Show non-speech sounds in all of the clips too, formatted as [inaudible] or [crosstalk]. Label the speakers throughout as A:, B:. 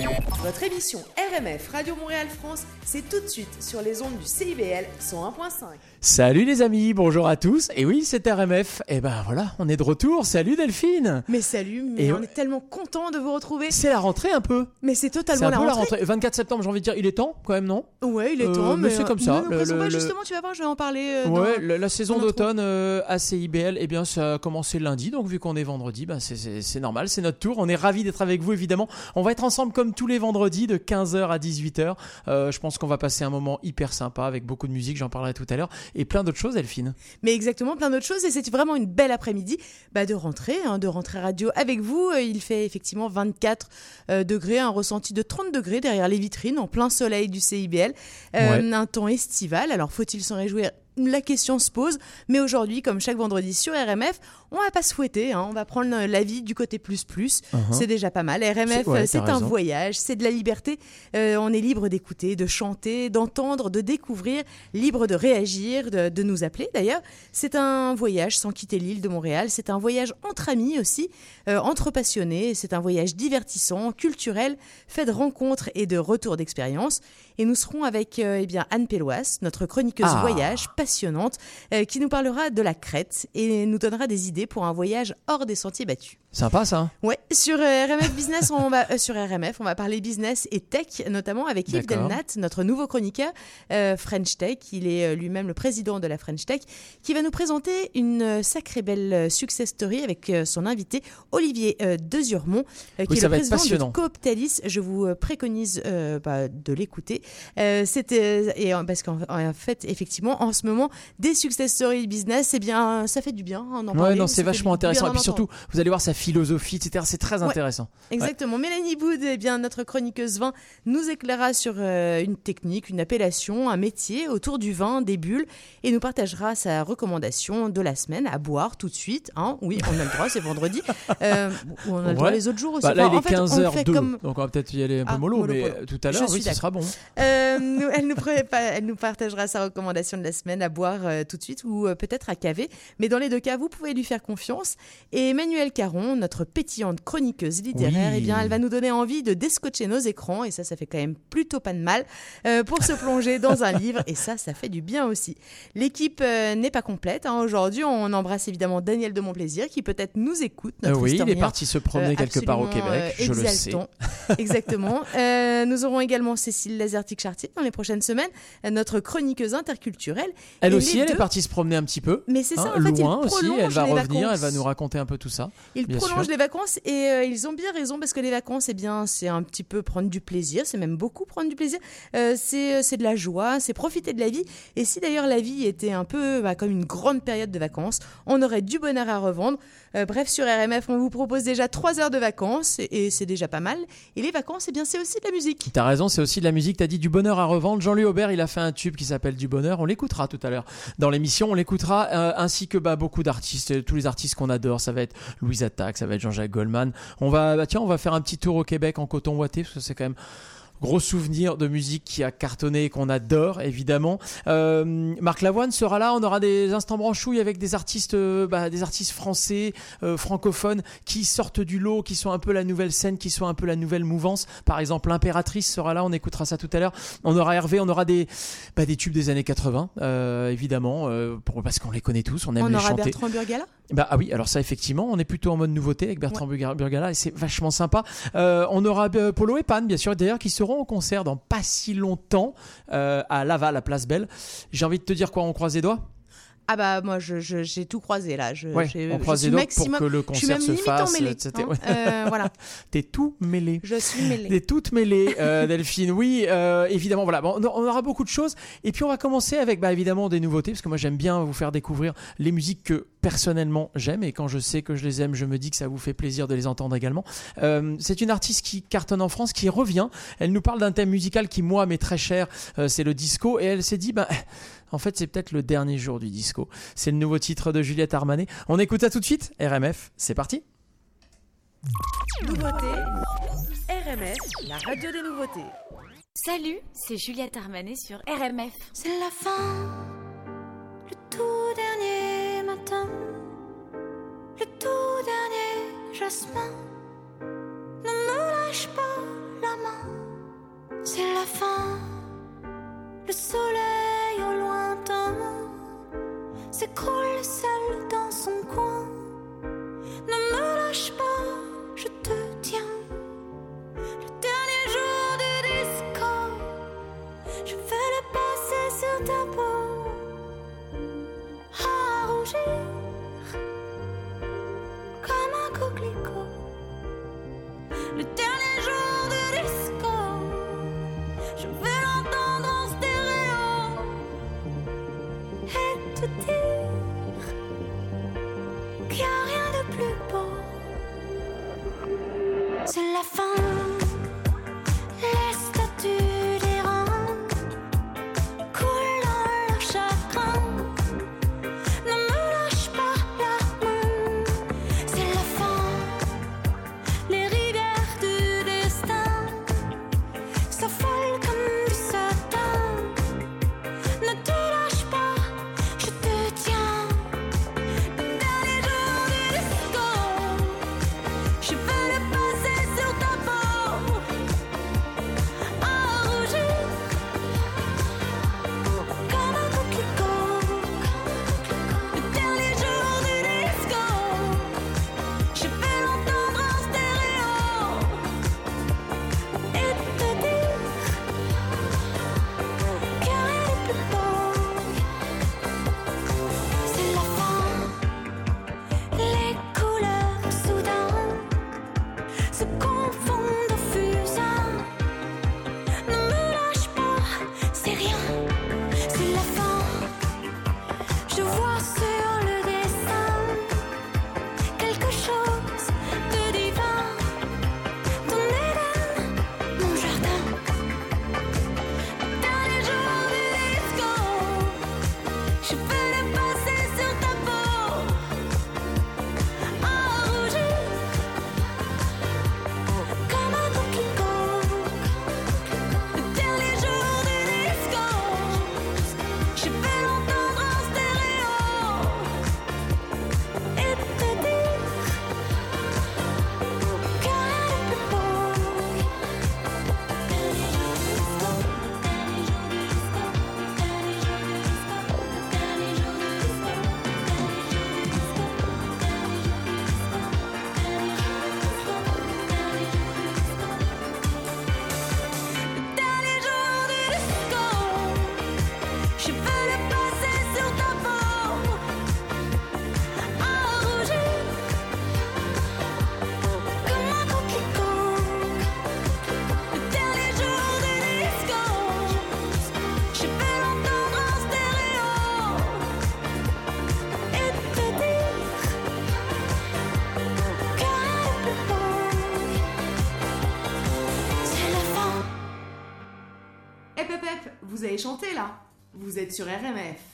A: Votre émission RMF Radio Montréal France, c'est tout de suite sur les ondes du CIBL 101.5.
B: Salut les amis, bonjour à tous. Et oui, c'est RMF. Et ben voilà, on est de retour. Salut Delphine.
A: Mais salut, mais
B: Et
A: on
B: ouais.
A: est tellement content de vous retrouver.
B: C'est la rentrée un peu.
A: Mais c'est totalement
B: un
A: la
B: peu la
A: rentrée.
B: rentrée. 24 septembre, j'ai envie de dire, il est temps quand même, non?
A: Ouais, il est
B: Euh,
A: temps,
B: mais
A: mais,
B: c'est comme
A: euh,
B: ça,
A: ne nous
B: le-
A: pas, justement, tu vas voir, je vais en parler. euh,
B: Ouais,
A: dans-
B: la, la saison d'automne euh, à CIBL, eh bien, ça a commencé lundi, donc vu qu'on est vendredi, c'est- c'est c'est normal, c'est notre tour. On est ravis d'être avec vous, évidemment. On va être ensemble comme tous les vendredis de 15h à 18h. Euh, je pense qu'on va passer un moment hyper sympa avec beaucoup de musique, j'en parlerai tout à l'heure, et plein d'autres choses, Delphine.
A: Mais exactement, plein d'autres choses. Et c'est vraiment une belle après-midi bah, de rentrée, hein, de rentrée radio avec vous. Euh, Il fait effectivement 24 euh, degrés, un ressenti de 30 degrés derrière les vitrines, en plein soleil du CIBL. Euh,
B: Ouais.
A: Un temps estival. Alors faut-il s'en réjouir? La question se pose, mais aujourd'hui, comme chaque vendredi sur RMF, on va pas se fouetter, hein, on va prendre la vie du côté plus plus. C'est déjà pas mal. RMF,
B: C'est- ouais,
A: euh, c'est un
B: raison.
A: voyage, c'est de la liberté. Euh, on est libre d'écouter, de chanter, d'entendre, de découvrir, libre de réagir, de, de nous appeler d'ailleurs. C'est un voyage sans quitter l'île de Montréal. C'est un voyage entre amis aussi, euh, entre passionnés. C'est un voyage divertissant, culturel, fait de rencontres et de retours d'expérience. Et nous serons avec euh, eh bien Anne Péloise, notre chroniqueuse
B: Ah.
A: voyage passionnante, qui nous parlera de la Crète et nous donnera des idées pour un voyage hors des sentiers battus.
B: Sympa ça. hein
A: Ouais, sur euh, RMF Business, on va euh, sur RMF, on va parler business et tech, notamment avec Yves. Delnat, notre nouveau chroniqueur euh, French Tech. Il est lui-même le président de la French Tech, qui va nous présenter une sacrée belle success story avec son invité Olivier Dezurmont, qui
B: Oui,
A: est
B: ça
A: le président de Cooptalis. Je vous préconise bah, de l'écouter. C'était et parce qu'en en fait, effectivement, en ce moment, des success stories business, eh bien, ça fait du bien. hein,
B: Ouais,
A: parler,
B: non,
A: ça
B: c'est vachement intéressant. Et puis surtout, vous allez voir sa philosophie, etc. C'est très
A: Ouais.
B: intéressant.
A: Exactement. Mélanie Boud, eh bien, notre chroniqueuse vin, nous éclairera sur euh, une technique, une appellation, un métier autour du vin, des bulles, et nous partagera sa recommandation de la semaine à boire tout de suite. hein. Oui, on a le droit, c'est vendredi. Euh, on a le droit
B: Ouais.
A: les autres jours aussi.
B: Bah, là,
A: Enfin,
B: il est
A: en fait, on
B: 15h02,
A: fait comme-
B: donc on va peut-être y aller un peu
A: Ah,
B: mollo,
A: mollo,
B: mais tout à l'heure, oui, ce sera bon.
A: Euh, nous- elle, nous elle nous partagera sa recommandation de la semaine à boire tout de suite ou peut-être à caver. Mais dans les deux cas, vous pouvez lui faire confiance. Et Emmanuelle Caron, notre pétillante chroniqueuse littéraire,
B: Oui.
A: eh bien, elle va nous donner envie de descotcher nos écrans. Et ça, ça fait quand même plutôt pas de mal euh, pour se plonger dans un livre. Et ça, ça fait du bien aussi. L'équipe euh, n'est pas complète. hein. Aujourd'hui, on embrasse évidemment Daniel de Montplaisir qui peut-être nous écoute. Notre
B: oui, il est parti se promener
A: Euh,
B: quelque part au Québec, je le sais.
A: Exactement. [laughs] Nous aurons également Cécile Lazartic-Chartier dans les prochaines semaines, notre chroniqueuse interculturelle.
B: Elle
A: Et
B: aussi, elle est partie se promener un petit peu.
A: Mais c'est ça,
B: hein,
A: en fait,
B: loin aussi, elle va revenir, elle va nous raconter un peu tout ça.
A: Ils
B: bien
A: prolongent
B: sûr.
A: les vacances et euh, ils ont bien raison parce que les vacances, eh bien, c'est un petit peu prendre du plaisir, c'est même beaucoup prendre du plaisir. Euh, c'est euh, c'est de la joie, c'est profiter de la vie. Et si d'ailleurs la vie était un peu bah, comme une grande période de vacances, on aurait du bonheur à revendre. Euh, bref, sur RMF, on vous propose déjà trois heures de vacances et, et c'est déjà pas mal. Et les vacances, eh bien, c'est aussi de la musique.
B: T'as raison, c'est aussi de la musique. T'as dit du bonheur à revendre. Jean-Louis Aubert, il a fait un tube qui s'appelle Du bonheur. On l'écoutera tout à l'heure dans l'émission. On l'écoutera euh, ainsi que bah, beaucoup d'artistes, euh, tous les artistes qu'on adore. Ça va être Louise Attaque, ça va être Jean-Jacques Goldman. On va, bah, tiens, on va faire un petit tour au Québec en coton ouaté parce que c'est quand même Gros souvenir de musique qui a cartonné et qu'on adore évidemment. Euh, Marc Lavoine sera là. On aura des instants branchouilles avec des artistes, euh, bah, des artistes français, euh, francophones qui sortent du lot, qui sont un peu la nouvelle scène, qui sont un peu la nouvelle mouvance. Par exemple, l'impératrice sera là. On écoutera ça tout à l'heure. On aura Hervé. On aura des, bah, des tubes des années 80 euh, évidemment pour, parce qu'on les connaît tous. On aime
A: on
B: les
A: aura
B: chanter.
A: Bertrand Burgala?
B: Bah ah oui, alors ça effectivement, on est plutôt en mode nouveauté avec Bertrand Burga- Burgala et c'est vachement sympa. Euh, on aura euh, Polo et Pan bien sûr d'ailleurs qui seront au concert dans pas si longtemps euh, à Laval, à Place Belle. J'ai envie de te dire quoi, on croise les doigts?
A: Ah bah moi je- je- j'ai tout croisé là. Je,
B: Ouais,
A: j'ai-
B: on croise
A: suis
B: les
A: maximum-
B: pour que le
A: je suis
B: concert
A: même
B: se fasse.
A: emmêlée,
B: etc.
A: hein. Euh, voilà, [laughs]
B: T'es tout mêlé.
A: je suis mêlée.
B: T'es toute mêlée, euh, [laughs] Delphine. Oui, euh, évidemment. Voilà, bon, on aura beaucoup de choses. Et puis on va commencer avec, bah, évidemment, des nouveautés, parce que moi j'aime bien vous faire découvrir les musiques que personnellement j'aime, et quand je sais que je les aime, je me dis que ça vous fait plaisir de les entendre également. C'est une artiste qui cartonne en France, qui revient. Elle nous parle d'un thème musical qui moi m'est très cher, c'est le disco, et elle s'est dit, bah, en fait, c'est peut-être le dernier jour du disco. C'est le nouveau titre de Juliette Armanet. On écoute à tout de suite. RMF, c'est parti.
A: Nouveauté. RMF, la radio des nouveautés.
C: Salut, c'est Juliette Armanet sur RMF.
D: C'est la fin, le tout dernier matin, le tout dernier jasmin. Ne me lâche pas la main, c'est
E: la fin. Le soleil au lointain s'écroule seul dans son coin. Ne me lâche pas, je te tiens. Le dernier jour du disco, je vais le passer sur ta peau.
D: I found should feel allez chanter là. Vous êtes sur RMF.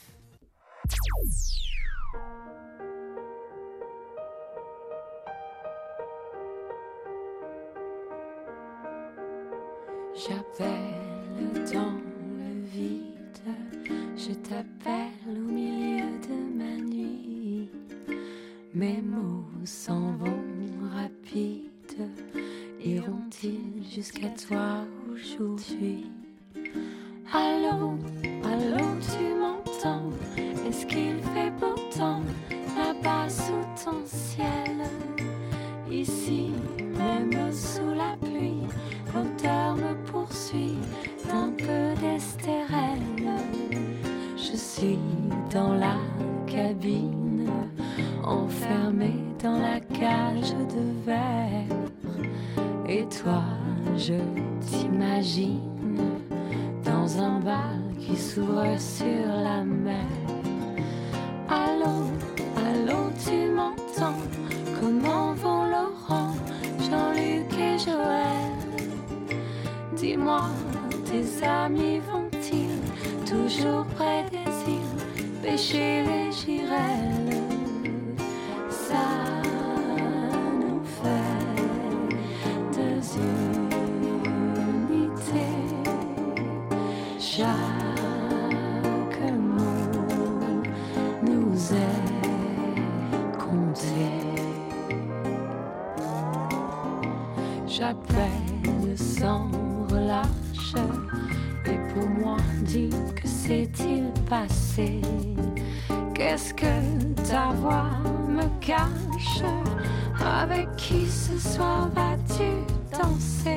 F: Qui
D: ce soir vas-tu danser.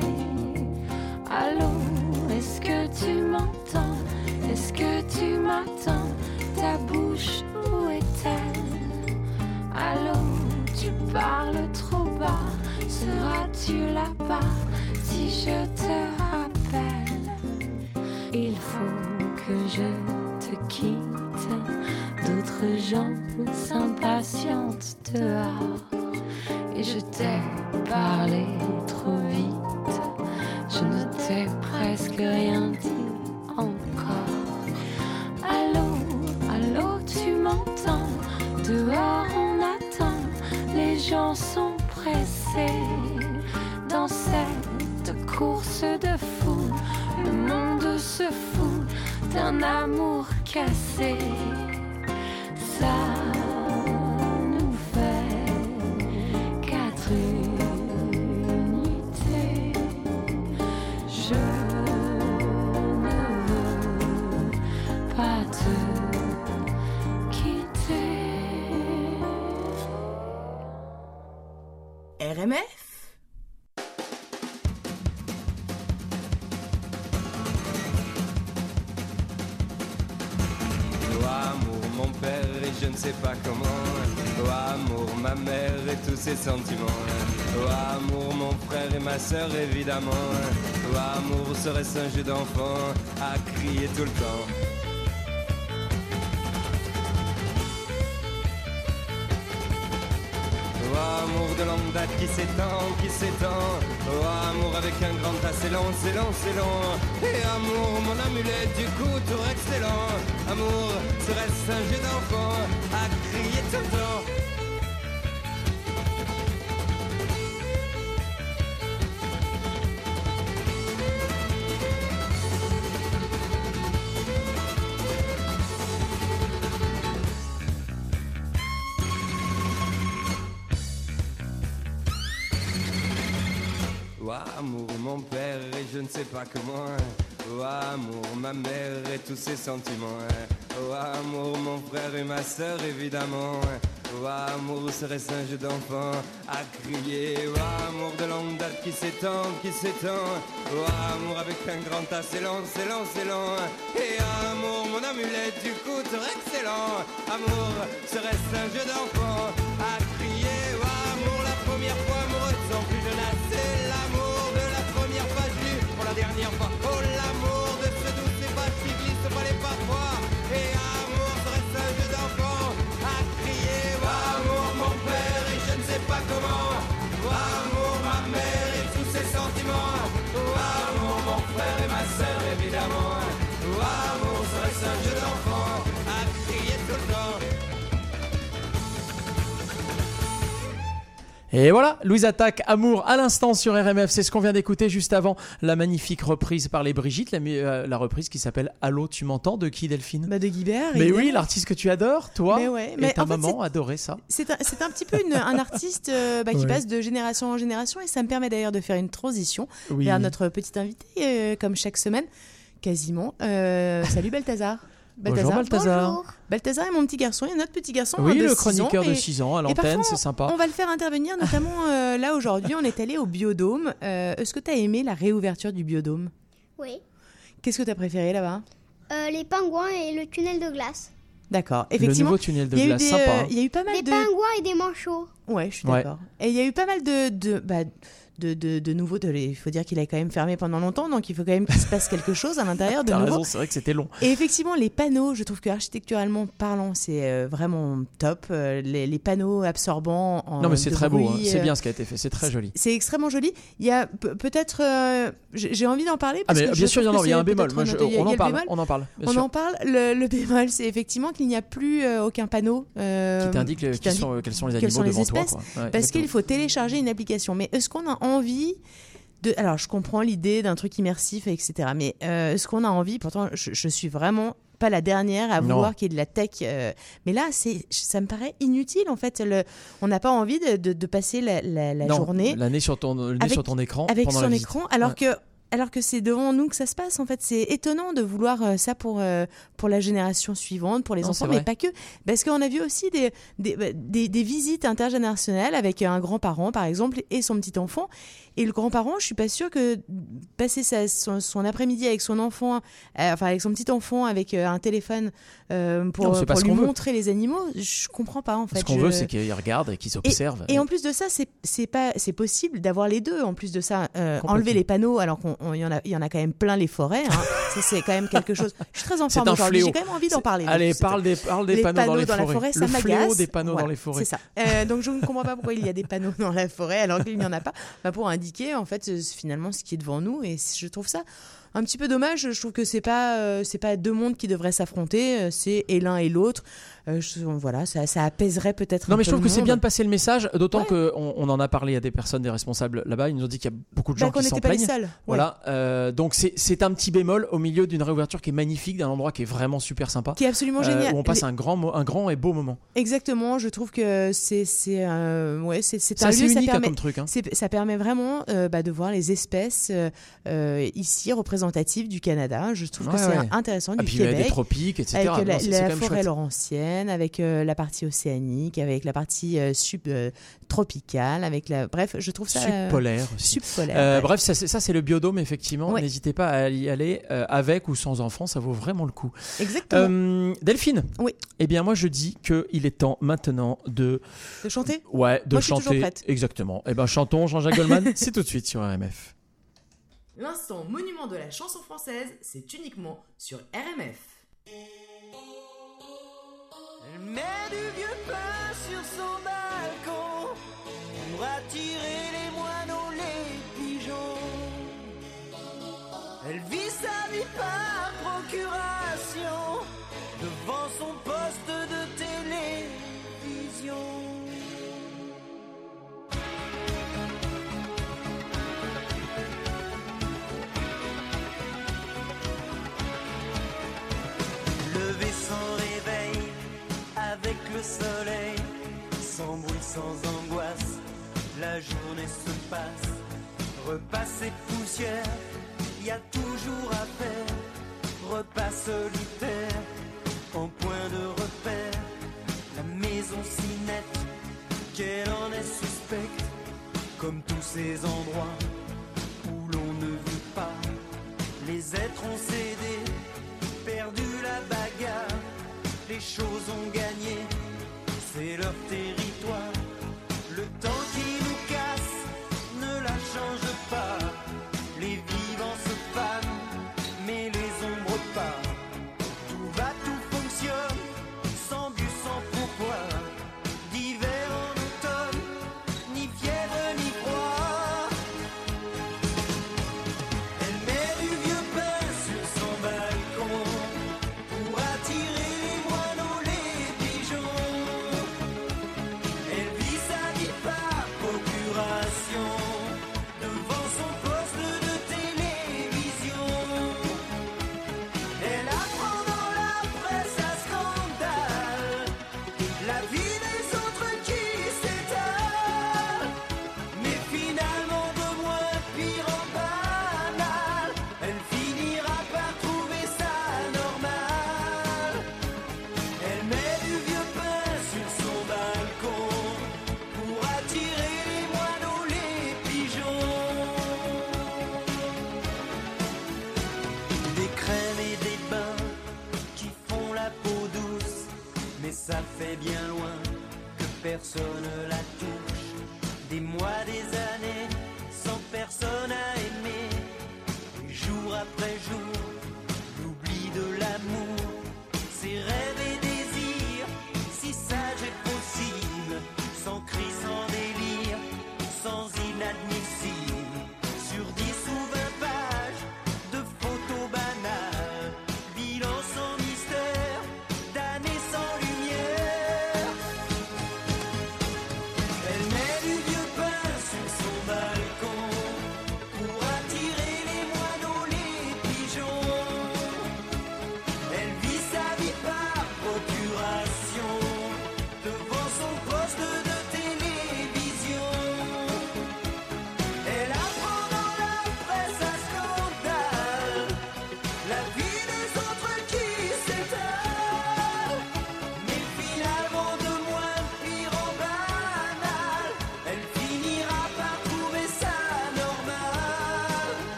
D: Allô, est-ce que tu m'entends? Est-ce que tu m'attends? Ta bouche, où est-elle? Allô, tu parles trop bas. Seras-tu là-bas si je te rappelle? Il faut que je te quitte. D'autres gens s'impatientent dehors je t'ai parlé trop vite. Je ne t'ai presque rien dit encore. Allô, allô, tu m'entends? Dehors on attend. Les gens sont pressés. Dans cette course de fou Le monde se fout d'un amour cassé. Ça
A: RMF
G: Oh amour, mon père et je ne sais pas comment. Oh amour, ma mère et tous ses sentiments. Oh amour, mon frère et ma sœur évidemment. Oh amour, serait-ce un jeu d'enfant à crier tout le temps. De date qui s'étend, qui s'étend. Oh amour avec un grand tas, c'est long, c'est long, c'est long. Et amour, mon amulette du coup, tour excellent. Amour, serait-ce un jeu d'enfant à crier tout le temps. Oh amour, mon père et je ne sais pas comment. Oh amour, ma mère et tous ses sentiments. Oh amour, mon frère et ma sœur évidemment. Oh amour, serait-ce un jeu d'enfant à crier? Oh amour de longue date qui s'étend, qui s'étend. Oh amour avec un grand tas, c'est long, c'est long, c'est long. Et amour, mon amulette du coup, excellent. Amour, serait-ce un jeu d'enfant je ne Et
B: voilà, Louise Attaque, Amour à l'instant sur RMF. C'est ce qu'on vient d'écouter juste avant la magnifique reprise par les Brigitte, la, euh, la reprise qui s'appelle Allô, tu m'entends de qui Delphine
A: Bah de Guibert.
B: Mais oui, l'artiste que tu adores, toi
A: Mais ouais,
B: et
A: mais
B: ta
A: en fait,
B: maman adorait ça.
A: C'est un, un petit peu une- un artiste euh, bah, qui passe de génération en génération et ça me permet d'ailleurs de faire une transition
B: Oui.
A: vers notre petit invité, euh, comme chaque semaine, quasiment. Salut Balthazar.
B: Bonjour Balthazar.
A: Balthazar est mon petit garçon, et notre petit garçon
B: Oui,
A: de
B: le chroniqueur
A: ans,
B: de
A: et-
B: 6 ans à l'antenne, c'est sympa.
A: On va le faire intervenir, notamment euh, là aujourd'hui, on est allé au Biodôme. Euh, Est-ce que tu as aimé la réouverture du Biodôme?
H: Oui.
A: Qu'est-ce que tu as préféré là-bas?
H: Euh, les pingouins et le tunnel de glace.
A: D'accord,
B: Le
A: effectivement.
B: nouveau tunnel de
A: il y a
B: glace,
A: des,
B: sympa.
A: euh,
B: hein.
A: il y a eu pas mal
H: Des
A: de.
H: pingouins et des manchots.
A: Ouais, je suis
B: Ouais.
A: d'accord. Et il y a eu pas mal de, de, bah, de, de, de nouveaux. de- il faut dire qu'il a quand même fermé pendant longtemps, donc il faut quand même qu'il se passe quelque chose à l'intérieur [laughs] de nouveau.
B: c'est vrai que c'était long.
A: Et effectivement, les panneaux, je trouve que architecturalement parlant, c'est euh, vraiment top. Euh, les, les panneaux absorbants en
B: Non, mais c'est très beau, hein. c'est
A: euh,
B: bien ce qui a été fait, c'est très joli.
A: C'est extrêmement joli. Il y a pe- peut-être, euh, j'ai envie d'en parler
B: Ah,
A: parce
B: mais
A: que
B: bien sûr, il y, a- un bémol. Moi, je- on en
A: le
B: parle, on en parle.
A: On
B: sûr.
A: en parle. Le, le bémol, c'est effectivement qu'il n'y a plus aucun panneau euh,
B: Qui t'indique sont- quels sont les animaux
A: sont les
B: devant toi.
A: espèces,
B: quoi. Ouais,
A: parce qu'il faut télécharger une application. Mais est-ce qu'on a envie de... Alors, je comprends l'idée d'un truc immersif, etc. Mais euh, est-ce qu'on a envie Pourtant, je, je suis vraiment pas la dernière à vouloir qu'il y ait de la tech. euh, mais là, c'est, ça me paraît inutile, en fait. Le, on n'a pas envie de, de- de passer la, la- la
B: Non,
A: journée
B: L'année sur ton, le nez
A: avec-
B: sur ton écran.
A: avec son écran, alors
B: Ouais.
A: que alors que c'est devant nous que ça se passe. En fait, c'est étonnant de vouloir euh, ça pour euh, pour la génération suivante, pour les
B: Non,
A: enfants, mais pas que, parce qu'on a vu aussi des des, bah, des des visites intergénérationnelles avec un grand-parent, par exemple, et son petit enfant. Et le grand-parent, je suis pas sûre que passer sa- son, son après-midi avec son enfant, euh, enfin avec son petit enfant, avec euh, un téléphone euh, pour,
B: Non,
A: pour lui
B: qu'on veut.
A: montrer les animaux, je comprends pas en fait.
B: Ce qu'on
A: Je-
B: veut, c'est qu'ils regardent et qu'ils observent.
A: et en plus de ça, c'est c'est pas c'est possible d'avoir les deux. En plus de ça, enlever les panneaux, alors qu'il y en a il y en a quand même plein les forêts. hein. [laughs] ça c'est quand même quelque chose. Je suis très en forme aujourd'hui. J'ai quand même envie d'en parler.
B: Allez, parle des, parle des
A: les
B: panneaux, dans les
A: la
B: forêts.
A: forêt, ça
B: le fléau
A: m'agace.
B: des panneaux
A: Voilà,
B: dans les forêts.
A: C'est ça. Euh, donc je ne comprends pas pourquoi il y a des panneaux dans la forêt alors qu'il n'y en a pas. Bah, pour indiquer en fait euh, finalement ce qui est devant nous et je trouve ça un petit peu dommage. Je trouve que c'est pas euh, c'est pas deux mondes qui devraient s'affronter. euh, C'est et l'un et l'autre. Euh, je- voilà, ça, ça apaiserait peut-être.
B: Non
A: un
B: mais je trouve que c'est bien de passer le message, d'autant
A: Ouais.
B: qu'on on en a parlé à des personnes, des responsables là-bas, ils nous ont dit qu'il y a beaucoup de gens
A: Bah,
B: qui s'en
A: n'était pas les
B: plaignent.
A: seuls. Ouais.
B: Voilà, euh, donc c'est un petit bémol au milieu d'une réouverture qui est magnifique, d'un endroit qui est vraiment super sympa,
A: Qui est absolument
B: euh,
A: génial.
B: où on passe
A: Les-
B: un grand, un grand et beau moment.
A: Exactement, je trouve que c'est c'est euh, ouais c'est un lieu ça
B: unique hein,
A: permet
B: comme truc. hein.
A: ça permet vraiment euh, bah, de voir les espèces euh, euh, ici représentatives du Canada. Je trouve que c'est intéressant
B: Ah,
A: du
B: puis il y a des tropiques, etc.
A: Avec la, forêt
B: chouette.
A: Avec euh, la partie océanique, avec la partie euh, sub euh, avec la bref, je trouve ça
B: Subpolaire
A: subpolaire.
B: Euh,
A: ouais.
B: Bref, ça, c'est- le biodôme, effectivement.
A: Ouais.
B: N'hésitez pas à y aller euh, avec ou sans enfants, ça vaut vraiment le coup.
A: Exactement.
B: Euh, Delphine
A: Oui.
B: Eh bien, moi, je dis qu'il est temps maintenant de,
A: de chanter?
B: ouais, de
A: Moi, je suis toujours
B: chanter.
A: prête.
B: Exactement. Eh ben, chantons Jean-Jacques Goldman. [laughs] c'est tout de suite sur RMF.
A: L'instant monument de la chanson française, c'est uniquement sur RMF.
I: Elle met du vieux pain sur son balcon pour attirer les moineaux, les pigeons. Elle vit sa vie par procuration devant son poste de télévision. Le soleil, sans bruit, sans angoisse, la journée se passe. Repas et poussière, y a toujours à faire. Repas solitaire, en point de repère. La maison si nette, qu'elle en est suspecte. Comme tous ces endroits où l'on ne vit pas. Les êtres ont cédé, perdu la bagarre. Les choses ont
J: See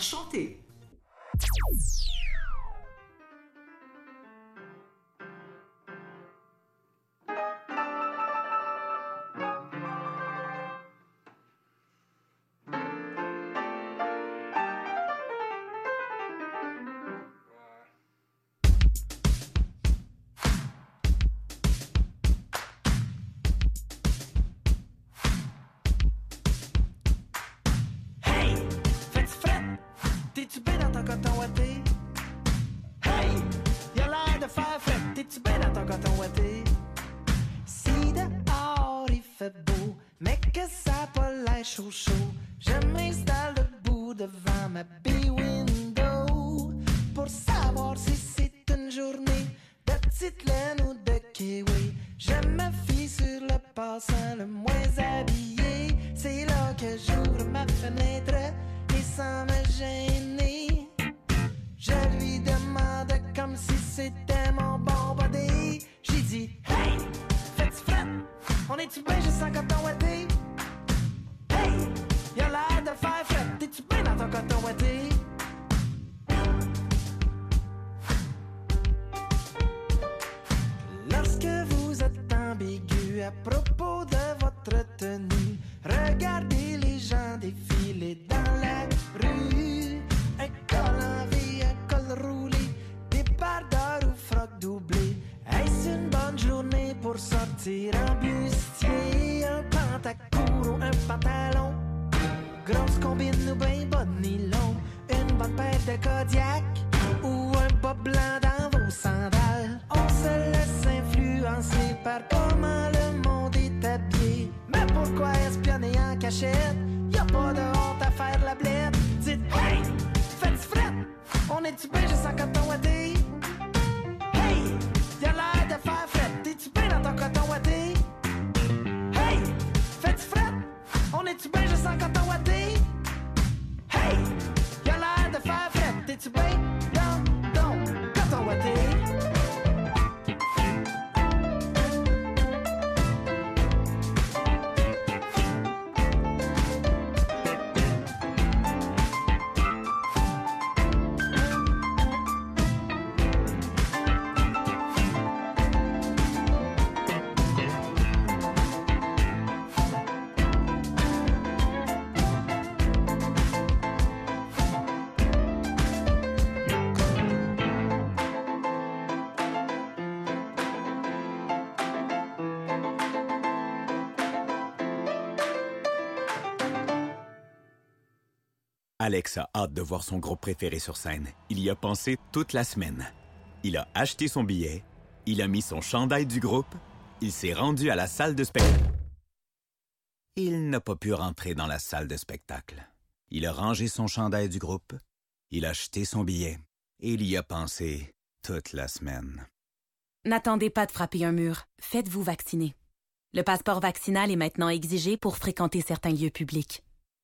J: chanter.
I: Cachette? Y a pas de honte à faire la blette. Dites, hey, faites fret! On est-tu bien juste en coton? Hey, y'a l'air de faire fret. T'es-tu bien dans ton coton ouaté? Hey, faites fret? On est-tu bien juste en coton ouaté? Hey, y'a l'air de faire fret. T'es-tu bien?
K: Alex a hâte de voir son groupe préféré sur scène. Il y a pensé toute la semaine. Il a acheté son billet, il a mis son chandail du groupe, il s'est rendu à la salle de spectacle. Il n'a pas pu rentrer dans la salle de spectacle. Il a rangé son chandail du groupe, il a acheté son billet et il y a pensé toute la semaine.
L: N'attendez pas de frapper un mur. Faites-vous vacciner. Le passeport vaccinal est maintenant exigé pour fréquenter certains lieux publics.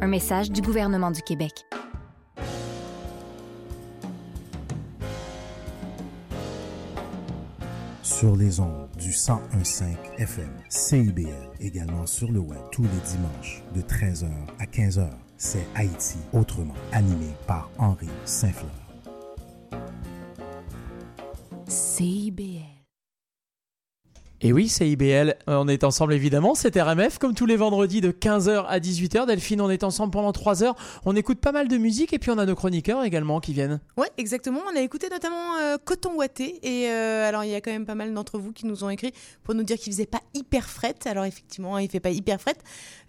M: Un message du gouvernement du Québec.
N: Sur les ondes du 1015 FM, CIBL, également sur le web tous les dimanches de 13h à 15h. C'est Haïti autrement, animé par Henri Saint-Fleur.
L: CIBL.
B: Et oui, c'est IBL. Euh, On est ensemble évidemment. C'est RMF comme tous les vendredis de 15h à 18h. Delphine, on est ensemble pendant 3 heures. On écoute pas mal de musique et puis on a nos chroniqueurs également qui viennent.
A: Ouais, exactement. On a écouté notamment euh, Coton Ouaté. Et euh, alors, il y a quand même pas mal d'entre vous qui nous ont écrit pour nous dire qu'il faisait pas hyper fret. Alors, effectivement, il fait pas hyper fret.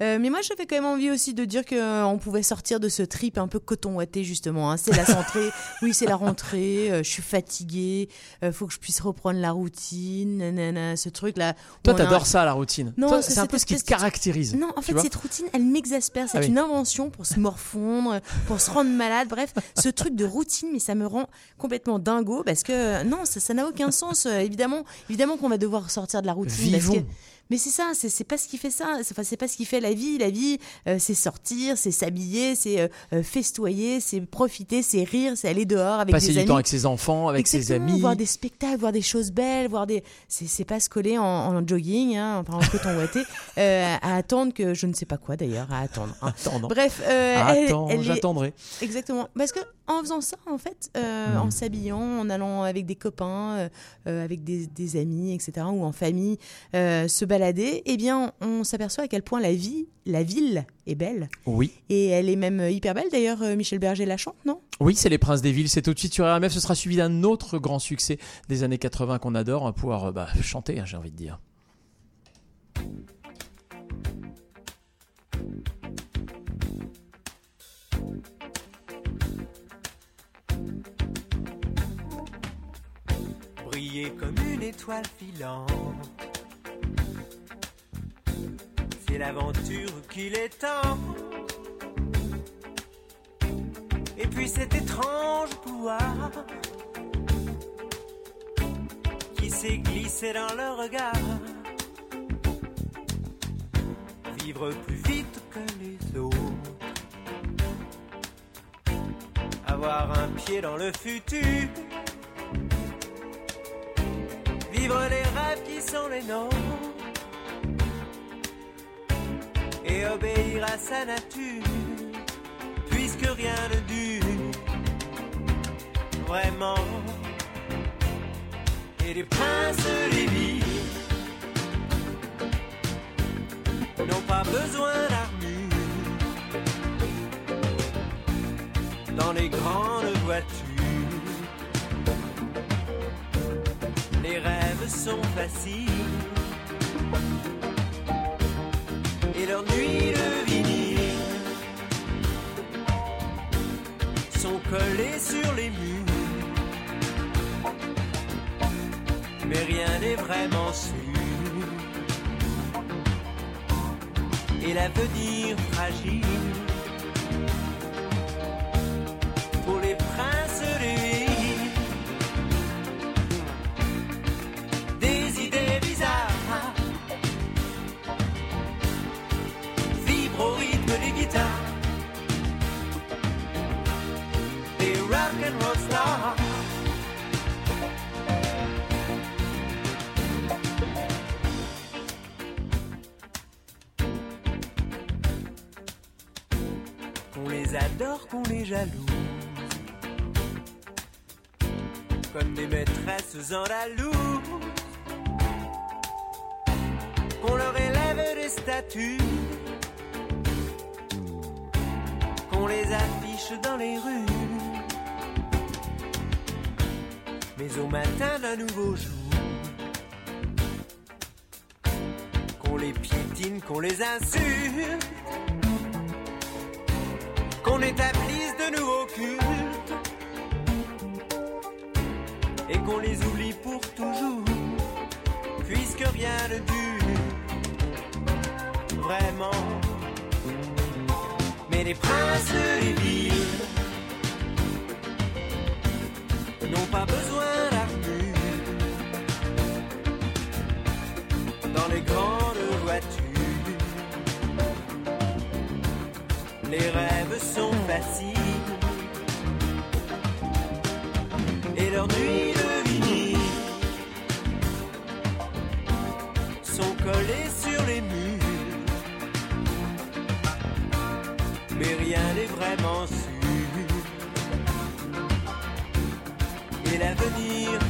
A: Euh, mais moi, j'avais quand même envie aussi de dire qu'on pouvait sortir de ce trip un peu Coton Ouaté, justement. hein. C'est la rentrée. [laughs] oui, c'est la rentrée. euh, je suis fatiguée. faut que je puisse reprendre la routine. nanana, ce truc là. où
B: Toi,
A: un-
B: t'adores ça, la routine.
A: Non, c'est
B: un peu ce qui te caractérise.
A: Non, en fait, cette routine, elle m'exaspère. C'est
B: Ah oui.
A: une invention pour se morfondre, pour se rendre malade. Bref, ce truc de routine, mais ça me rend complètement dingo parce que non, ça n'a aucun sens. Euh, évidemment, évidemment qu'on va devoir sortir de la routine. parce que-
B: Vivons.
A: Mais c'est ça, c'est pas ce qui fait ça. Enfin, c'est pas ce qui fait la vie. La vie, euh, c'est sortir, c'est s'habiller, c'est euh, euh, festoyer, c'est profiter, c'est rire, c'est aller dehors avec
B: Passer
A: des
B: du
A: amis.
B: temps avec ses enfants, avec ses
A: Exactement,
B: amis.
A: voir des spectacles, voir des choses belles, voir des. C'est c'est pas se coller en, en jogging, hein, en coton ouaté, [laughs] euh, à attendre que je ne sais pas quoi d'ailleurs, à attendre. hein. Bref,
B: j'attendrai.
A: Exactement, parce que en faisant ça, en fait, euh,
B: Mhm.
A: en s'habillant, en allant avec des copains, euh, avec des, des amis, etc., ou en famille, euh, se balader, eh bien, on s'aperçoit à quel point la vie, la ville est belle.
B: Oui.
A: Et elle est même hyper belle. D'ailleurs, euh, Michel Berger la chante, non?
B: Oui, c'est Les Princes des Villes. C'est tout de suite sur RMF. Ce sera suivi d'un autre grand succès des années 80 qu'on adore. On va pouvoir euh, bah, chanter, hein, j'ai envie de dire.
I: briller comme une étoile filante. C'est l'aventure qu'il est temps. Et puis cet étrange pouvoir qui s'est glissé dans le regard. Vivre plus vite que les autres. Avoir un pied dans le futur vivre les rêves qui sont les nôtres et obéir à sa nature, puisque rien ne dure vraiment. Et les princes des villes n'ont pas besoin d'armure dans les grandes voitures. les rêves sont faciles et leurs nuits de vinyle. Sont collées sur les murs. Mais rien n'est vraiment sûr. Et l'avenir fragile. Pour les princes qu'on les jalouse comme des maîtresses andalouse qu'on leur élève des statues, qu'on les affiche dans les rues. Mais au matin d'un nouveau jour, qu'on les piétine, qu'on les insulte, qu'on établisse de nouveaux cultes et qu'on les oublie pour toujours puisque rien ne dure vraiment. Mais les princes des villes n'ont pas besoin d'armure dans les grandes Les rêves sont faciles et leurs nuits de vinyle sont collés sur les murs. Mais rien n'est vraiment sûr. Et l'avenir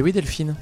I: Et
B: oui, Delphine.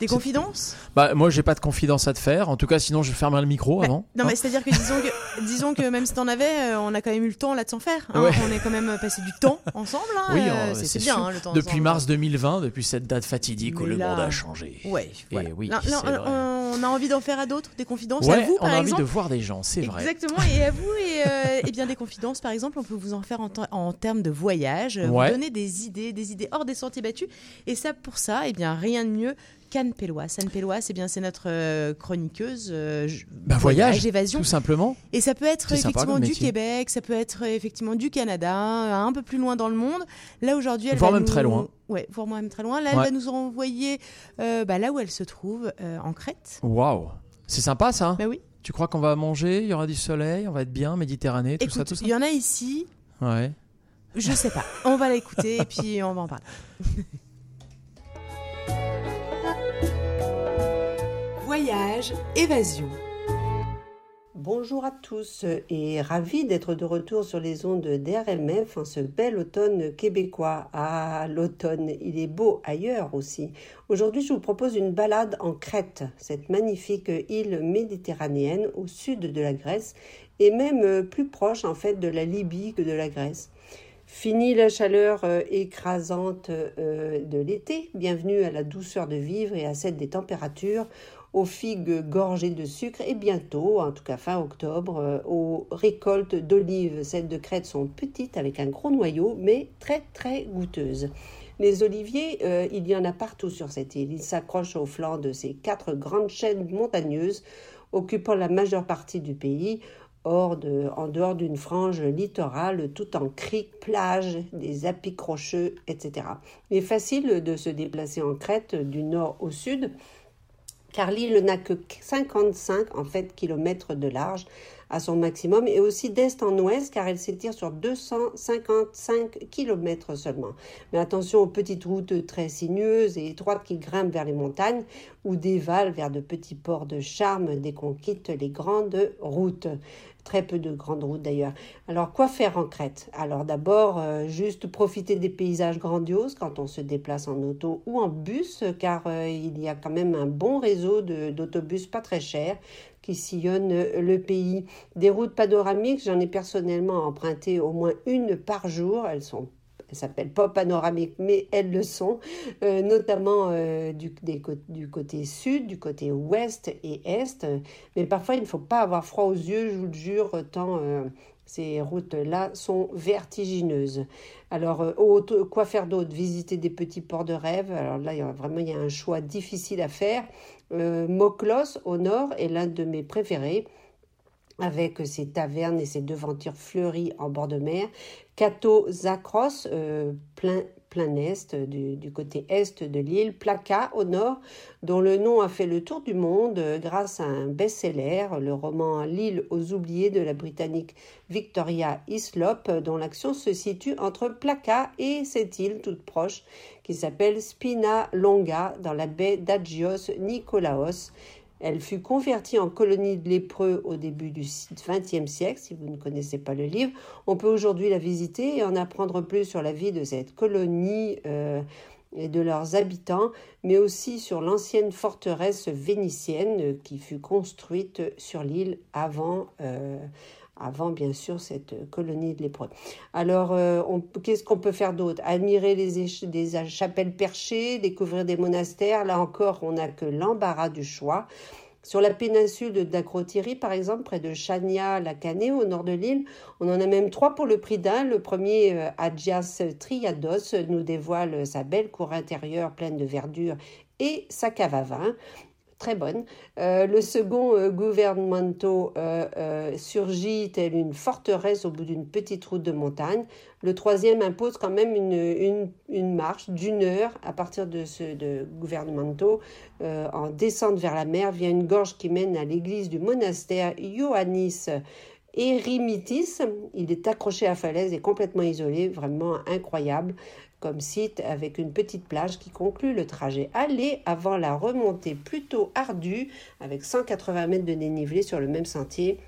A: Des confidences?
B: Bah, moi, j'ai pas de confidence à te faire. En tout cas, sinon, je fermerai le micro
A: Bah,
B: avant.
A: Non,
B: Hein
A: mais c'est-à-dire que disons, que [laughs] disons que même si t'en avais, euh, on a quand même eu le temps là de s'en faire. hein.
B: Ouais.
A: On est quand même passé du temps ensemble. hein,
B: Oui,
A: euh,
B: euh,
A: c'est bien hein, le temps
B: Depuis
A: ensemble.
B: mars 2020, depuis cette date fatidique où le monde a changé.
A: Ouais,
B: Et
A: voilà.
B: oui,
A: Là, là,
B: c'est vrai.
A: on, on a envie d'en faire à d'autres des confidences
B: Ouais,
A: à vous
B: on
A: par
B: a envie de voir des gens, c'est vrai.
A: Exactement, et à vous, et, euh, eh bien des confidences par exemple, on peut vous en faire en, en termes de voyage, euh, vous donner des idées, des idées hors des sentiers battus, et ça pour ça, eh bien rien de mieux qu'Anne Péloise. Anne Péloise, eh bien c'est notre euh, chroniqueuse euh,
B: Bah, voyage,
A: évasion.
B: tout simplement.
A: Et ça peut être
B: C'est
A: effectivement du. Québec, ça peut être effectivement du Canada, un peu plus loin dans le monde. Là aujourd'hui, elle
B: Voire
A: va
B: même
A: nous-
B: très loin.
A: Ouais, voire même très loin. Là, elle va nous envoyer euh, bah, là où elle se trouve, euh, en Crète.
B: Waouh. C'est sympa ça.
A: Bah oui.
B: Tu crois qu'on va manger, il y aura du soleil, on va être bien, Méditerranée, tout ça,
A: Écoute,
B: tout ça?
A: il y en a ici,
B: Ouais.
A: je sais pas. On va l'écouter et puis on va en parler. [laughs]
J: Voyage, évasion.
O: Bonjour à tous et ravi d'être de retour sur les ondes d'RMF en ce bel automne québécois. Ah, l'automne, il est beau ailleurs aussi. Aujourd'hui, je vous propose une balade en Crète, cette magnifique île méditerranéenne au sud de la Grèce et même plus proche en fait de la Libye que de la Grèce. Fini la chaleur euh, écrasante euh, de l'été, bienvenue à la douceur de vivre et à celle des températures, aux figues gorgées de sucre et bientôt, en tout cas fin octobre, euh, aux récoltes d'olives. Celles de Crète sont petites avec un gros noyau mais très très goûteuses. Les oliviers, euh, il y en a partout sur cette île. Ils s'accrochent au flanc de ces quatre grandes chaînes montagneuses occupant la majeure partie du pays, hors en dehors d'une frange littorale, tout en criques, plages, des apics rocheux, etc. Il est facile de se déplacer en Crète du nord au sud, car l'île n'a que 55 en de large à son maximum et aussi d'est en ouest car elle s'étire sur 255 kilomètres seulement. Mais attention aux petites routes très sinueuses et étroites qui grimpent vers les montagnes ou dévalent vers de petits ports de charme dès qu'on quitte les grandes routes. Très peu de grandes routes d'ailleurs. Alors quoi faire en Crète? Alors d'abord, euh, juste profiter des paysages grandioses quand on se déplace en auto ou en bus, car euh, il y a quand même un bon réseau d'autobus pas très chers qui sillonnent le pays. Des routes panoramiques, j'en ai personnellement emprunté au moins une par jour. Elles sont elles s'appellent pas panoramiques, mais elles le sont, euh, notamment euh, du, côté sud, du côté ouest et est. Mais parfois, il ne faut pas avoir froid aux yeux, je vous le jure, tant euh, ces routes-là sont vertigineuses. Alors, quoi faire d'autre? Visiter des petits ports de rêve? Alors là, a, vraiment, il y a un choix difficile à faire. Moklos, au nord, est l'un de mes préférés avec ses tavernes et ses devantures fleuries en bord de mer. Kato Zakros, euh, plein, est, du, côté est de l'île. Plaka, au nord, dont le nom a fait le tour du monde euh, grâce à un best-seller, le roman L'île aux oubliés de la britannique Victoria Hislop, dont l'action se situe entre Plaka et cette île toute proche qui s'appelle Spina Longa dans la baie d'Agios Nikolaos. Elle fut convertie en colonie de lépreux au début du XXe siècle. Si vous ne connaissez pas le livre, on peut aujourd'hui la visiter et en apprendre plus sur la vie de cette colonie euh, et de leurs habitants, mais aussi sur l'ancienne forteresse vénitienne qui fut construite sur l'île avant. euh, avant bien sûr cette colonie de lépreux. Alors, euh, qu'est-ce qu'on peut faire d'autre? Admirer les des chapelles perchées, découvrir des monastères. Là encore, on n'a que l'embarras du choix. Sur la péninsule de Dakrotiri, par exemple, près de Chania, la Canée, au nord de l'île, on en a même trois pour le prix d'un. Le premier, euh, Adjias Triados, nous dévoile sa belle cour intérieure pleine de verdure et sa cave à vin très bonne. Euh, le second, euh, Governmento, euh, euh, surgit telle une forteresse au bout d'une petite route de montagne. Le troisième impose quand même une, marche d'une heure à partir de ce de euh, en descente vers la mer via une gorge qui mène à l'église du monastère Ioannis Erimitis. Il est accroché à falaise et complètement isolé, vraiment incroyable comme site avec une petite plage qui conclut le trajet aller avant la remontée plutôt ardue avec 180 mètres de dénivelé sur le même sentier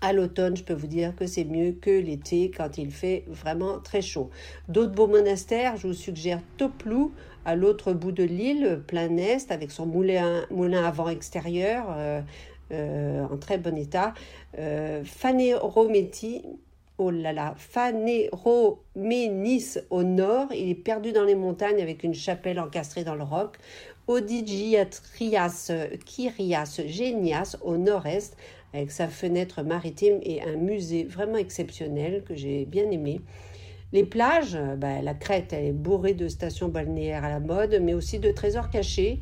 O: À l'automne, je peux vous dire que c'est mieux que l'été quand il fait vraiment très chaud. D'autres beaux monastères, je vous suggère Toplou, à l'autre bout de l'île, plein est, avec son moulin, moulin à vent extérieur euh, euh, en très bon état. Euh, oh là là, au nord, il est perdu dans les montagnes avec une chapelle encastrée dans le roc. Odigiatrias Kyrias Genias au nord-est, avec sa fenêtre maritime et un musée vraiment exceptionnel que j'ai bien aimé. Les plages, bah, la Crète est bourrée de stations balnéaires à la mode, mais aussi de trésors cachés.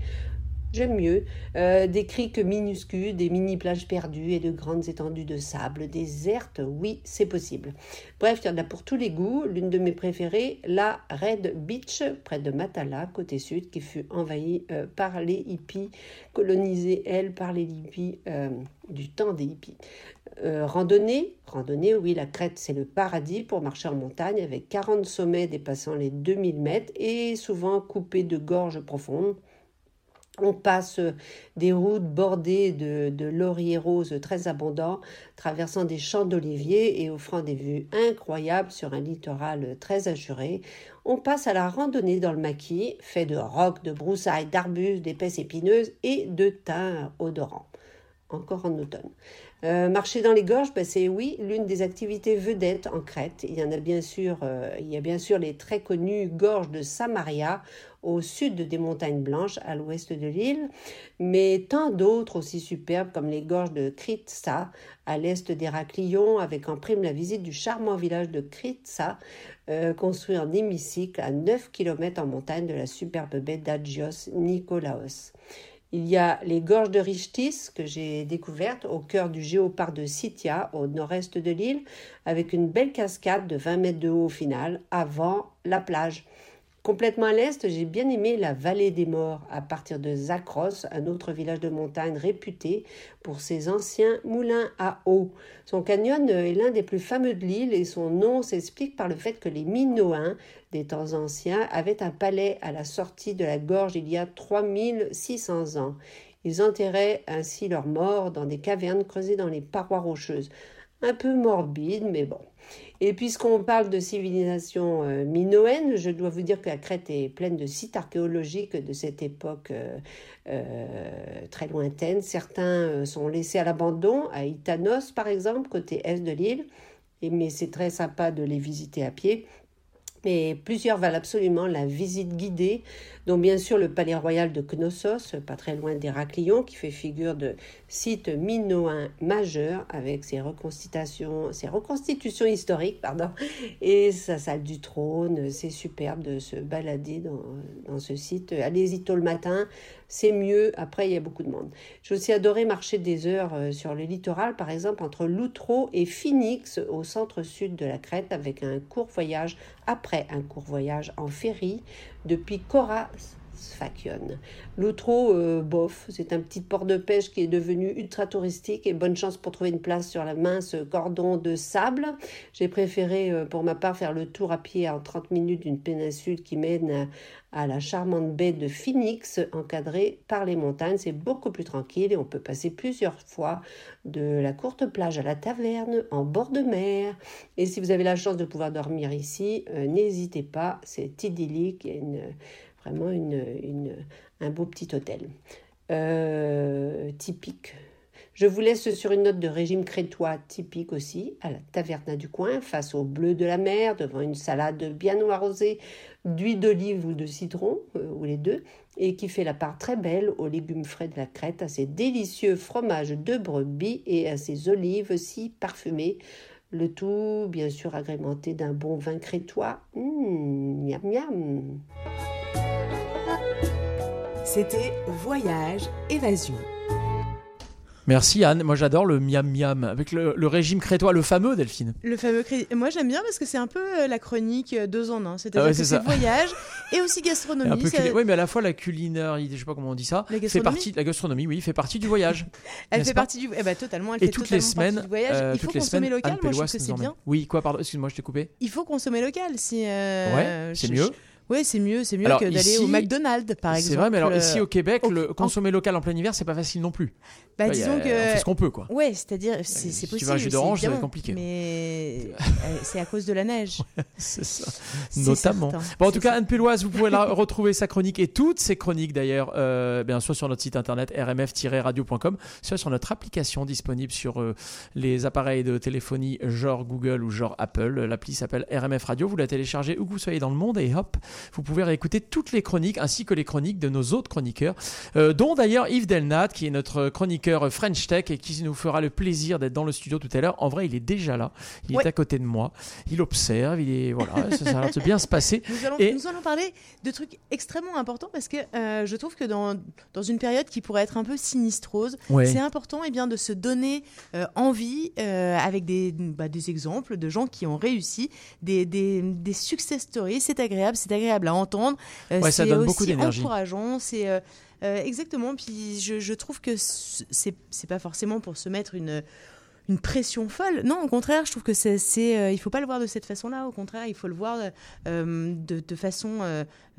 O: J'aime mieux. Euh, des criques minuscules, des mini-plages perdues et de grandes étendues de sable désertes, oui, c'est possible. Bref, il y en a pour tous les goûts. L'une de mes préférées, la Red Beach, près de Matala, côté sud, qui fut envahie euh, par les hippies, colonisée, elle, par les hippies euh, du temps des hippies. Randonnée, randonnée, oui, la crête, c'est le paradis pour marcher en montagne avec 40 sommets dépassant les 2000 mètres et souvent coupés de gorges profondes. On passe des routes bordées de, lauriers roses très abondants, traversant des champs d'oliviers et offrant des vues incroyables sur un littoral très assuré. On passe à la randonnée dans le maquis, fait de rocs, de broussailles, d'arbustes, d'épaisses épineuses et de thym odorant. Encore en automne. Euh, marcher dans les gorges, ben, c'est oui l'une des activités vedettes en Crète. Il y en a bien sûr, euh, il y a bien sûr les très connues gorges de Samaria au sud des montagnes blanches à l'ouest de l'île, mais tant d'autres aussi superbes comme les gorges de Kritsa à l'est d'Héraclion, avec en prime la visite du charmant village de Kritsa, euh, construit en hémicycle à 9 km en montagne de la superbe baie d'Agios Nikolaos. Il y a les gorges de Richtis que j'ai découvertes au cœur du géoparc de Sitia au nord-est de l'île avec une belle cascade de 20 mètres de haut au final avant la plage. Complètement à l'est, j'ai bien aimé la vallée des morts à partir de Zakros, un autre village de montagne réputé pour ses anciens moulins à eau. Son canyon est l'un des plus fameux de l'île et son nom s'explique par le fait que les Minoens des temps anciens avaient un palais à la sortie de la gorge il y a 3600 ans. Ils enterraient ainsi leurs morts dans des cavernes creusées dans les parois rocheuses. Un peu morbide, mais bon. Et puisqu'on parle de civilisation euh, minoenne, je dois vous dire que la Crète est pleine de sites archéologiques de cette époque euh, euh, très lointaine. Certains sont laissés à l'abandon, à Itanos par exemple, côté est de l'île, mais c'est très sympa de les visiter à pied. Mais plusieurs valent absolument la visite guidée, dont bien sûr le palais royal de Knossos, pas très loin d'Héraclion, qui fait figure de site minoen majeur avec ses reconstitutions, historiques, et sa salle du trône. C'est superbe de se balader dans ce site. Allez-y tôt le matin, c'est mieux. Après, il y a beaucoup de monde. J'ai aussi adoré marcher des heures euh, sur le littoral, par exemple entre Loutro et Phoenix, au centre-sud de la Crète, avec un court voyage, après un court voyage en ferry, depuis Cora Sfakion. L'outro, euh, bof, c'est un petit port de pêche qui est devenu ultra touristique et bonne chance pour trouver une place sur la mince cordon de sable. J'ai préféré euh, pour ma part faire le tour à pied en 30 minutes d'une péninsule qui mène à, la charmante baie de Phoenix encadrée par les montagnes. C'est beaucoup plus tranquille et on peut passer plusieurs fois de la courte plage à la taverne en bord de mer. Et si vous avez la chance de pouvoir dormir ici, euh, n'hésitez pas, c'est idyllique. Vraiment une, un beau petit hôtel. Euh, typique. Je vous laisse sur une note de régime crétois typique aussi, à la taverna du coin, face au bleu de la mer, devant une salade bien arrosée d'huile d'olive ou de citron, euh, ou les deux, et qui fait la part très belle aux légumes frais de la Crète, à ses délicieux fromages de brebis et à ses olives si parfumées. Le tout, bien sûr, agrémenté d'un bon vin crétois. Mmh, miam miam.
J: C'était Voyage Évasion.
B: Merci Anne, moi j'adore le miam miam avec le, le, régime crétois, le fameux Delphine.
A: Le fameux Moi j'aime bien parce que c'est un peu euh, la chronique euh, deux en un, c'est-à-dire ah ouais, que c'est voyage [laughs] et aussi gastronomie.
B: Un peu ça... Oui, mais à la fois la culinaire, je sais pas comment on dit ça,
A: la
B: fait partie la gastronomie, oui, fait partie du voyage. [laughs]
A: elle fait partie du, eh ben, totalement. Elle
B: et
A: fait
B: toutes les semaines,
A: du voyage.
B: Euh,
A: il faut consommer local. Moi je trouve que c'est bien.
B: Oui, quoi, pardon, excuse-moi, je t'ai coupé.
A: Il faut consommer local, si.
B: Euh, ouais, c'est mieux.
A: Ouais, c'est mieux, c'est mieux
B: Alors,
A: que d'aller au McDonald's, par exemple.
B: C'est vrai, mais alors
A: euh,
B: ici au Québec,
A: au-
B: le consommer local en plein hiver, c'est pas facile non plus.
A: Bah,
B: Là, a-
A: disons que.
B: On fait ce qu'on peut, quoi.
A: Ouais, c'est-à-dire, c'est c'est
B: si tu
A: possible.
B: veux un jus d'orange,
A: c'est
B: ça va être
A: évidemment,
B: compliqué.
A: Mais [laughs] euh, c'est à cause de la neige.
B: c'est ça. Notamment.
A: certain.
B: Bon, en tout cas, Anne Péloise, vous pouvez la [laughs] retrouver sa chronique et toutes ses chroniques d'ailleurs, euh, bien sûr sur notre site internet rmf-radio.com, soit sur notre application disponible sur euh, les appareils de téléphonie genre Google ou genre Apple. L'appli s'appelle RMF Radio. Vous la téléchargez où que vous soyez dans le monde et hop, vous pouvez réécouter toutes les chroniques ainsi que les chroniques de nos autres chroniqueurs, euh, dont d'ailleurs Yves Delnat, qui est notre chroniqueur French Tech et qui nous fera le plaisir d'être dans le studio tout à l'heure. En vrai, il est déjà là. Il
A: Ouais.
B: est à côté de moi. Il observe. Il est voilà. ça, ça a l'air de bien se passer. [laughs]
A: Nous allons,
B: Et-
A: nous allons parler de trucs extrêmement importants parce que euh, je trouve que dans, dans une période qui pourrait être un peu sinistrose,
B: Ouais.
A: c'est important eh bien, de se donner euh, envie avec des, bah, des exemples de gens qui ont réussi, des, des, des success stories. C'est agréable, c'est agréable à entendre. Euh,
B: Ouais, ça donne beaucoup d'énergie.
A: encourageant. C'est euh, euh, exactement. Puis je, je trouve que c'est pas forcément pour se mettre une une pression folle. Non, au contraire, je trouve que c'est, euh, il faut pas le voir de cette façon-là. Au contraire, il faut le voir euh, de, de façon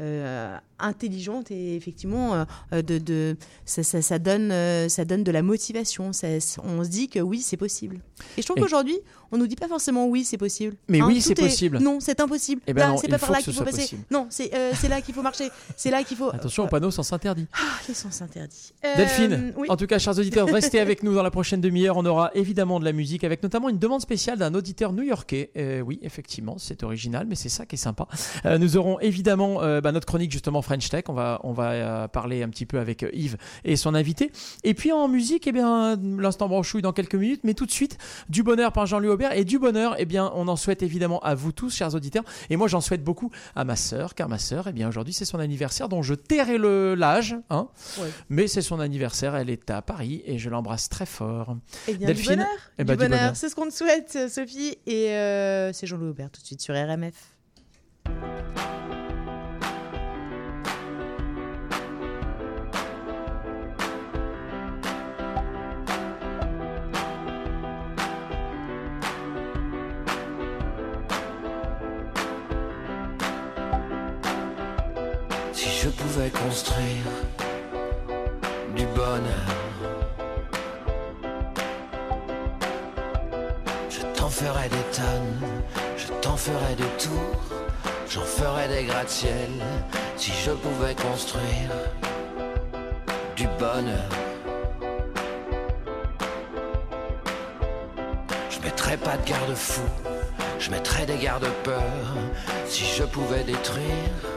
A: euh, intelligente et effectivement, euh, de, de, ça, ça, ça donne, euh, ça donne de la motivation. Ça- on se dit que oui, c'est possible. Et je trouve
B: Et-
A: qu'aujourd'hui, on nous dit pas forcément oui, c'est possible.
B: Mais oui,
A: tout
B: c'est
A: est-
B: possible.
A: Non, c'est impossible.
B: Eh ben non,
A: c'est pas par là qu'il faut passer.
B: possible.
A: Non, c'est, euh, c'est là qu'il faut marcher. C'est là qu'il faut.
B: Attention au panneau sens interdit.
A: Ah, les sens interdits.
B: Delphine,
A: oui.
B: en tout cas, chers auditeurs, restez avec nous dans la prochaine demi-heure. On aura évidemment de la musique, avec notamment une demande spéciale d'un auditeur new-yorkais. Oui, effectivement, c'est original, mais c'est ça qui est sympa. Nous aurons évidemment bah, notre chronique justement French Tech. On va, on va euh, parler un petit peu avec euh, Yves et son invité. Et puis en musique, eh bien, l'instant branchouille dans quelques minutes, mais tout de suite, du bonheur par Jean-Louis Aubert. Et du bonheur, eh bien, on en souhaite évidemment à vous tous, chers auditeurs. Et moi, j'en souhaite beaucoup à ma sœur, car ma sœur, eh bien, aujourd'hui, c'est son anniversaire, dont je tairai le l'âge, hein.
A: Ouais.
B: Mais c'est son anniversaire, elle est à Paris et je l'embrasse très fort.
A: Eh bien,
B: Delphine
A: du bonheur.
B: Eh
A: du
B: ben, du
A: bonheur.
B: bonheur.
A: C'est ce qu'on te souhaite, euh, Sophie. Et euh, c'est Jean-Louis Aubert tout de suite sur RMF.
I: Construire du bonheur, je t'en ferais des tonnes, je t'en ferais des tours, j'en ferais des gratte-ciel. Si je pouvais construire du bonheur, je mettrais pas de garde-fou, je mettrais des garde-peurs. Si je pouvais détruire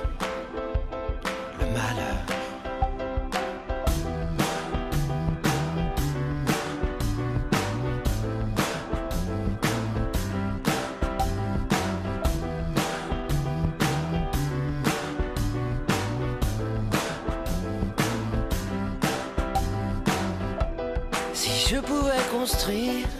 I: pouvais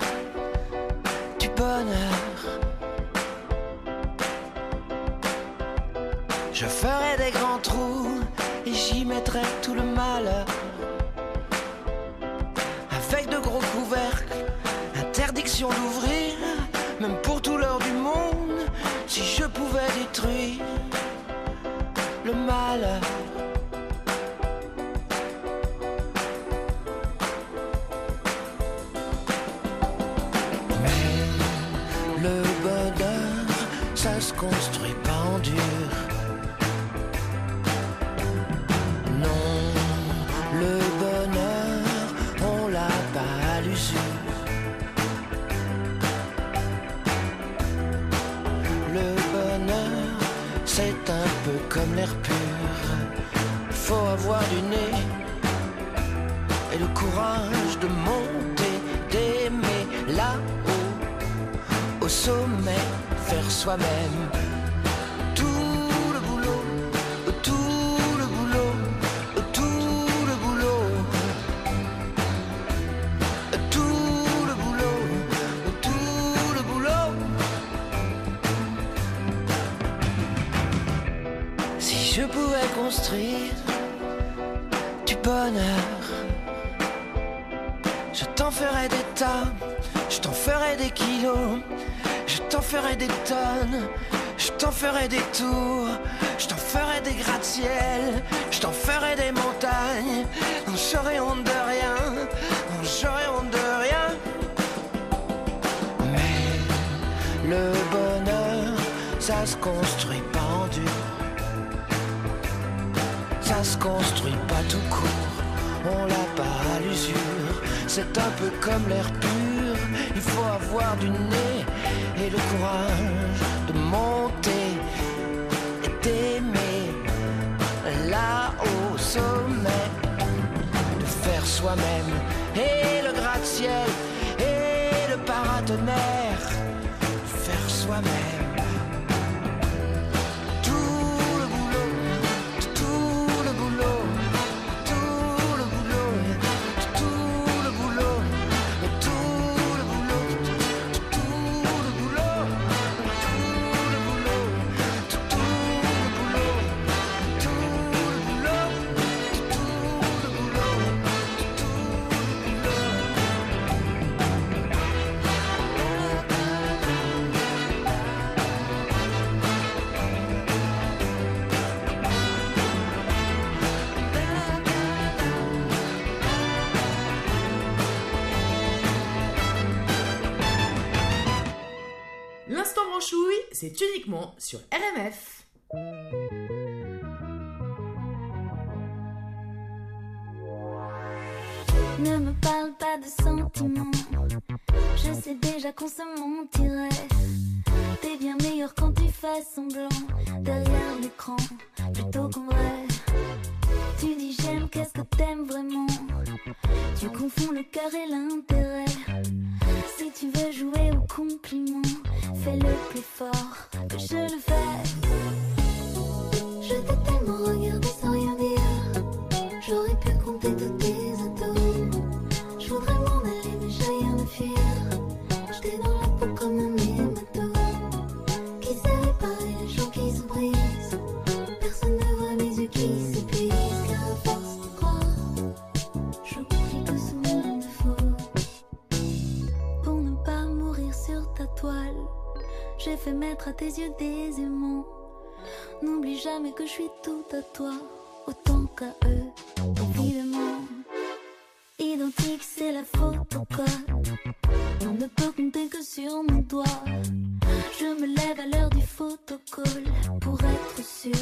I: du bonheur, je t'en ferais des tas, je t'en ferais des kilos, je t'en ferais des tonnes. Je t'en ferai des tours, je t'en ferai des gratte-ciel, je t'en ferai des montagnes. J'aurai honte de rien, j'aurai honte de rien. Mais le bonheur, ça se construit pas Se construit pas tout court, on l'a pas à l'usure. C'est un peu comme l'air pur, il faut avoir du nez et le courage de monter et d'aimer là au sommet, de faire soi-même et le gratte-ciel et le paratonnerre, faire soi-même.
A: C'est uniquement sur RMF.
D: Ne me parle pas de sentiments. Je sais déjà qu'on se mentirait. T'es bien meilleur quand tu fais semblant derrière l'écran plutôt qu'en vrai. Tu dis j'aime, qu'est-ce que t'aimes vraiment? Tu confonds le cœur et l'intérêt. Tu veux jouer au compliment, fais-le plus fort que je le fais. À tes yeux des aimants. N'oublie jamais que je suis tout à toi, autant qu'à eux, évidemment. Identique, c'est la photocopie. On ne peut compter que sur mon doigt. Je me lève à l'heure du photocall pour être sûr